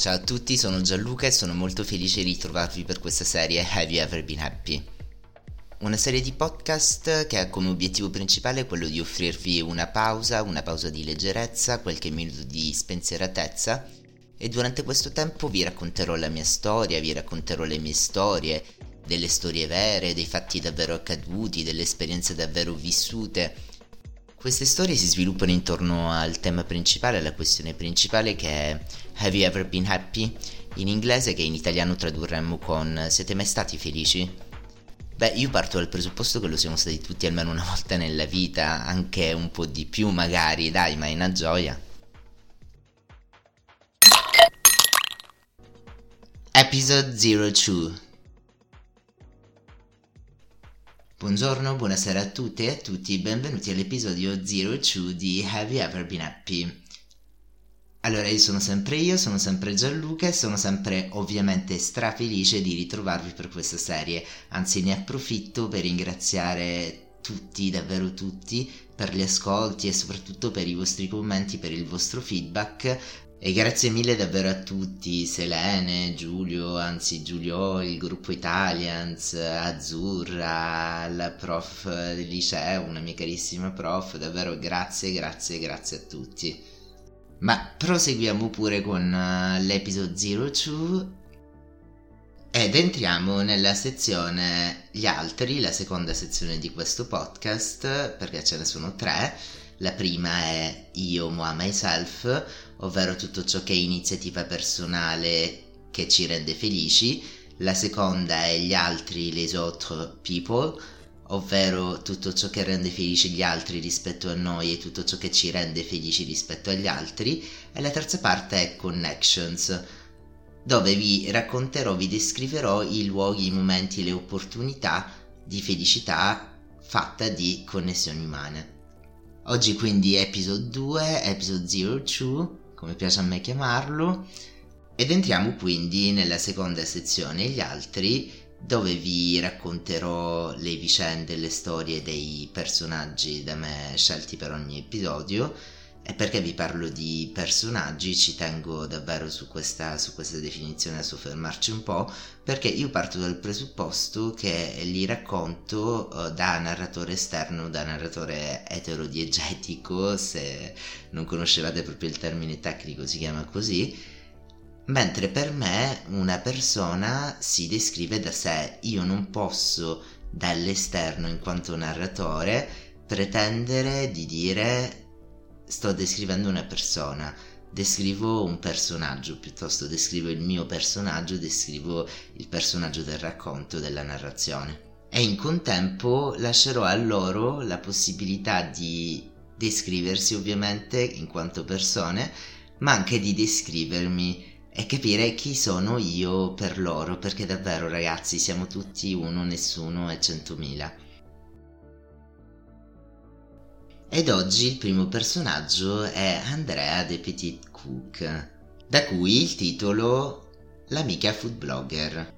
Ciao a tutti, sono Gianluca e sono molto felice di ritrovarvi per questa serie Have You Ever Been Happy? Una serie di podcast che ha come obiettivo principale quello di offrirvi una pausa, una pausa di leggerezza, qualche minuto di spensieratezza e durante questo tempo vi racconterò la mia storia, vi racconterò le mie storie, delle storie vere, dei fatti davvero accaduti, delle esperienze davvero vissute. Queste storie si sviluppano intorno al tema principale, alla questione principale che è Have you ever been happy? In inglese che in italiano tradurremmo con Siete mai stati felici? Beh, io parto dal presupposto che lo siamo stati tutti almeno una volta nella vita, anche un po' di più magari, dai, ma è una gioia. Episode 02 Buongiorno, buonasera a tutte e a tutti, benvenuti all'episodio 02 di Have You Ever Been Happy? Allora, io sono sempre io, sono sempre Gianluca e sono sempre ovviamente strafelice di ritrovarvi per questa serie, anzi ne approfitto per ringraziare tutti, davvero tutti, per gli ascolti e soprattutto per i vostri commenti, per il vostro feedback. E grazie mille davvero a tutti, Selene, Giulio, anzi Giulio, il gruppo Italians, Azzurra, la prof del liceo, una mia carissima prof, davvero grazie, grazie, grazie a tutti. Ma proseguiamo pure con uh, l'episodio 02 ed entriamo nella sezione gli altri, la seconda sezione di questo podcast, perché ce ne sono tre. La prima è io, Moa Myself, ovvero tutto ciò che è iniziativa personale che ci rende felici. La seconda è gli altri, les autres people, ovvero tutto ciò che rende felici gli altri rispetto a noi e tutto ciò che ci rende felici rispetto agli altri, e la terza parte è Connections, dove vi racconterò, vi descriverò i luoghi, i momenti, le opportunità di felicità fatta di connessioni umane. Oggi quindi episodio 2, episodio 02, come piace a me chiamarlo, ed entriamo quindi nella seconda sezione, gli altri, dove vi racconterò le vicende le storie dei personaggi da me scelti per ogni episodio e perché vi parlo di personaggi? Ci tengo davvero su questa, su questa definizione a soffermarci un po' perché io parto dal presupposto che li racconto uh, da narratore esterno, da narratore eterodiegetico se non conoscevate proprio il termine tecnico si chiama così Mentre per me una persona si descrive da sé, io non posso dall'esterno in quanto narratore pretendere di dire sto descrivendo una persona, descrivo un personaggio, piuttosto descrivo il mio personaggio, descrivo il personaggio del racconto, della narrazione. E in contempo lascerò a loro la possibilità di descriversi ovviamente in quanto persone, ma anche di descrivermi e capire chi sono io per loro, perché davvero ragazzi siamo tutti uno, nessuno e centomila. Ed oggi il primo personaggio è Andrea de Petit Cook, da cui il titolo L'amica food blogger.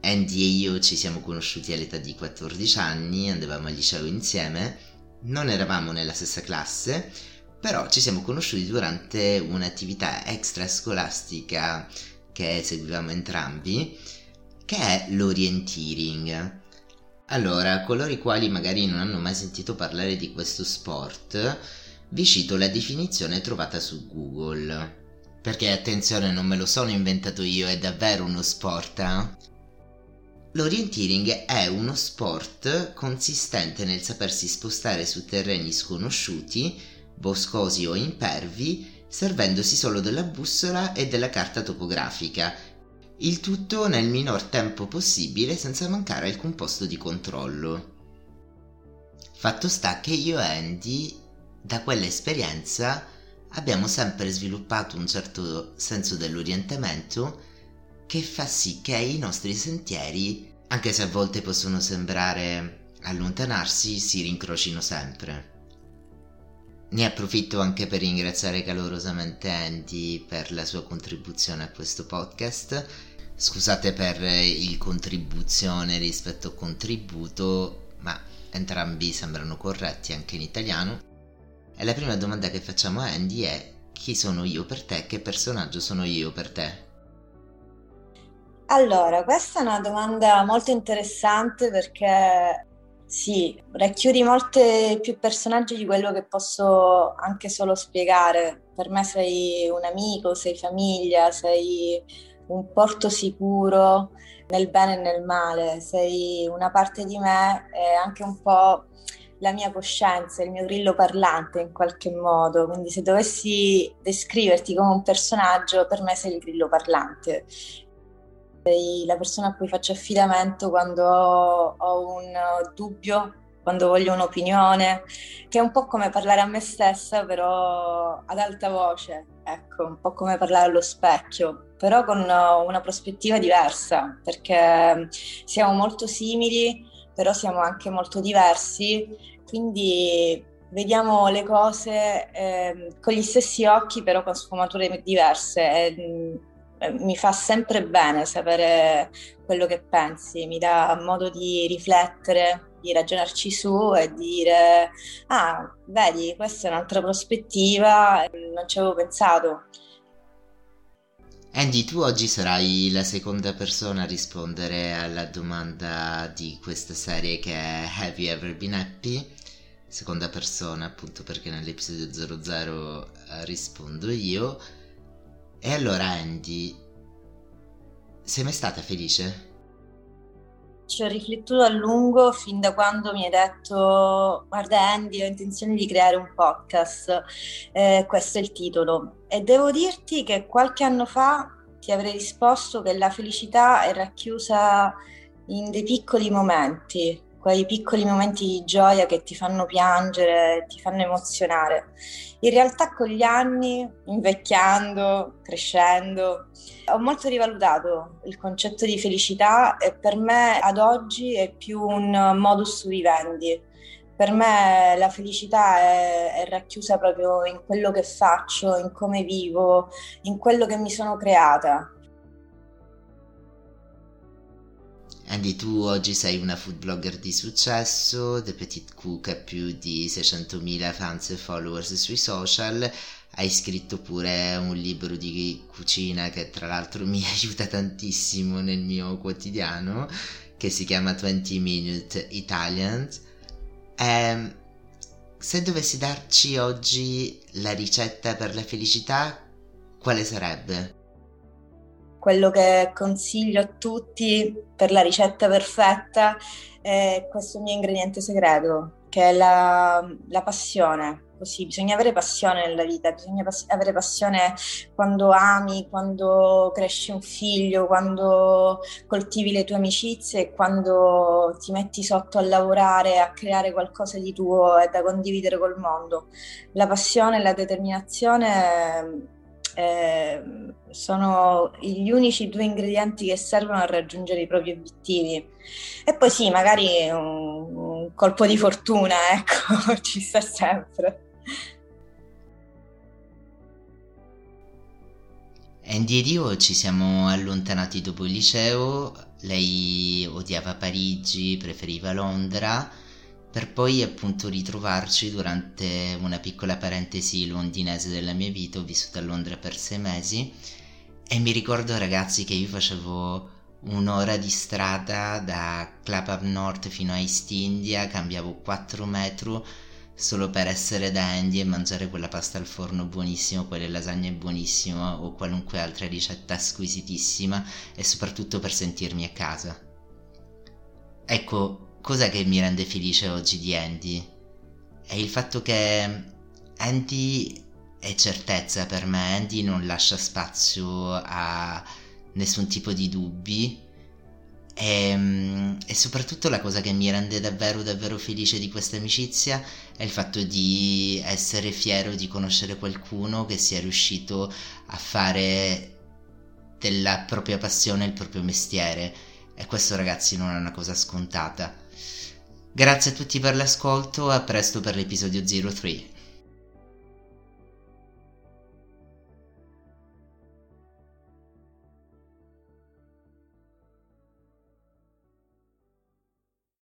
Andy e io ci siamo conosciuti all'età di 14 anni, andavamo al liceo insieme, non eravamo nella stessa classe, però ci siamo conosciuti durante un'attività extrascolastica che seguivamo entrambi, che è l'orienteering. Allora, coloro i quali magari non hanno mai sentito parlare di questo sport, vi cito la definizione trovata su Google. Perché attenzione, non me lo sono inventato io, è davvero uno sport. Eh? L'orienteering è uno sport consistente nel sapersi spostare su terreni sconosciuti boscosi o impervi, servendosi solo della bussola e della carta topografica, il tutto nel minor tempo possibile senza mancare alcun posto di controllo. Fatto sta che io e Andy, da quell'esperienza, abbiamo sempre sviluppato un certo senso dell'orientamento che fa sì che i nostri sentieri, anche se a volte possono sembrare allontanarsi, si rincrocino sempre. Ne approfitto anche per ringraziare calorosamente Andy per la sua contribuzione a questo podcast. Scusate per il contribuzione rispetto a contributo, ma entrambi sembrano corretti anche in italiano. E la prima domanda che facciamo a Andy è chi sono io per te, che personaggio sono io per te? Allora, questa è una domanda molto interessante perché sì, racchiudi molti più personaggi di quello che posso anche solo spiegare. Per me sei un amico, sei famiglia, sei un porto sicuro nel bene e nel male, sei una parte di me e anche un po' la mia coscienza, il mio grillo parlante in qualche modo. Quindi se dovessi descriverti come un personaggio, per me sei il grillo parlante. Sei la persona a cui faccio affidamento quando ho un dubbio, quando voglio un'opinione, che è un po' come parlare a me stessa, però ad alta voce, ecco, un po' come parlare allo specchio, però con una prospettiva diversa, perché siamo molto simili, però siamo anche molto diversi, quindi vediamo le cose eh, con gli stessi occhi, però con sfumature diverse. E, eh, mi fa sempre bene sapere quello che pensi, mi dà modo di riflettere, di ragionarci su e dire, ah, vedi, questa è un'altra prospettiva, non ci avevo pensato. Andy, tu oggi sarai la seconda persona a rispondere alla domanda di questa serie che è Have you ever been happy? Seconda persona, appunto perché nell'episodio 00 eh, rispondo io. E allora Andy, sei mai stata felice? Ci ho riflettuto a lungo fin da quando mi hai detto guarda Andy ho intenzione di creare un podcast, eh, questo è il titolo. E devo dirti che qualche anno fa ti avrei risposto che la felicità è racchiusa in dei piccoli momenti, quei piccoli momenti di gioia che ti fanno piangere, ti fanno emozionare. In realtà con gli anni, invecchiando, crescendo, ho molto rivalutato il concetto di felicità e per me ad oggi è più un modus vivendi. Per me la felicità è, è racchiusa proprio in quello che faccio, in come vivo, in quello che mi sono creata. Andy, tu oggi sei una food blogger di successo, The Petit Cook ha più di 600.000 fans e followers sui social, hai scritto pure un libro di cucina che tra l'altro mi aiuta tantissimo nel mio quotidiano, che si chiama 20 Minute Italian. Eh, se dovessi darci oggi la ricetta per la felicità, quale sarebbe? Quello che consiglio a tutti per la ricetta perfetta è questo mio ingrediente segreto, che è la, la passione. Così, bisogna avere passione nella vita, bisogna pass- avere passione quando ami, quando cresci un figlio, quando coltivi le tue amicizie, quando ti metti sotto a lavorare, a creare qualcosa di tuo e da condividere col mondo. La passione e la determinazione eh, sono gli unici due ingredienti che servono a raggiungere i propri obiettivi. E poi sì, magari un, un colpo di fortuna, ecco, ci sta sempre. Andy ed io ci siamo allontanati dopo il liceo, lei odiava Parigi, preferiva Londra per poi appunto ritrovarci durante una piccola parentesi londinese della mia vita, ho vissuto a Londra per sei mesi e mi ricordo ragazzi che io facevo un'ora di strada da Clapham North fino a East India, cambiavo 4 metri solo per essere da Andy e mangiare quella pasta al forno buonissimo, quelle lasagne buonissime o qualunque altra ricetta squisitissima e soprattutto per sentirmi a casa. Ecco, Cos'è che mi rende felice oggi di Andy? È il fatto che Andy è certezza per me, Andy non lascia spazio a nessun tipo di dubbi e, e, soprattutto la cosa che mi rende davvero davvero felice di questa amicizia è il fatto di essere fiero di conoscere qualcuno che sia riuscito a fare della propria passione il proprio mestiere e questo ragazzi non è una cosa scontata. Grazie a tutti per l'ascolto, a presto per l'episodio 03.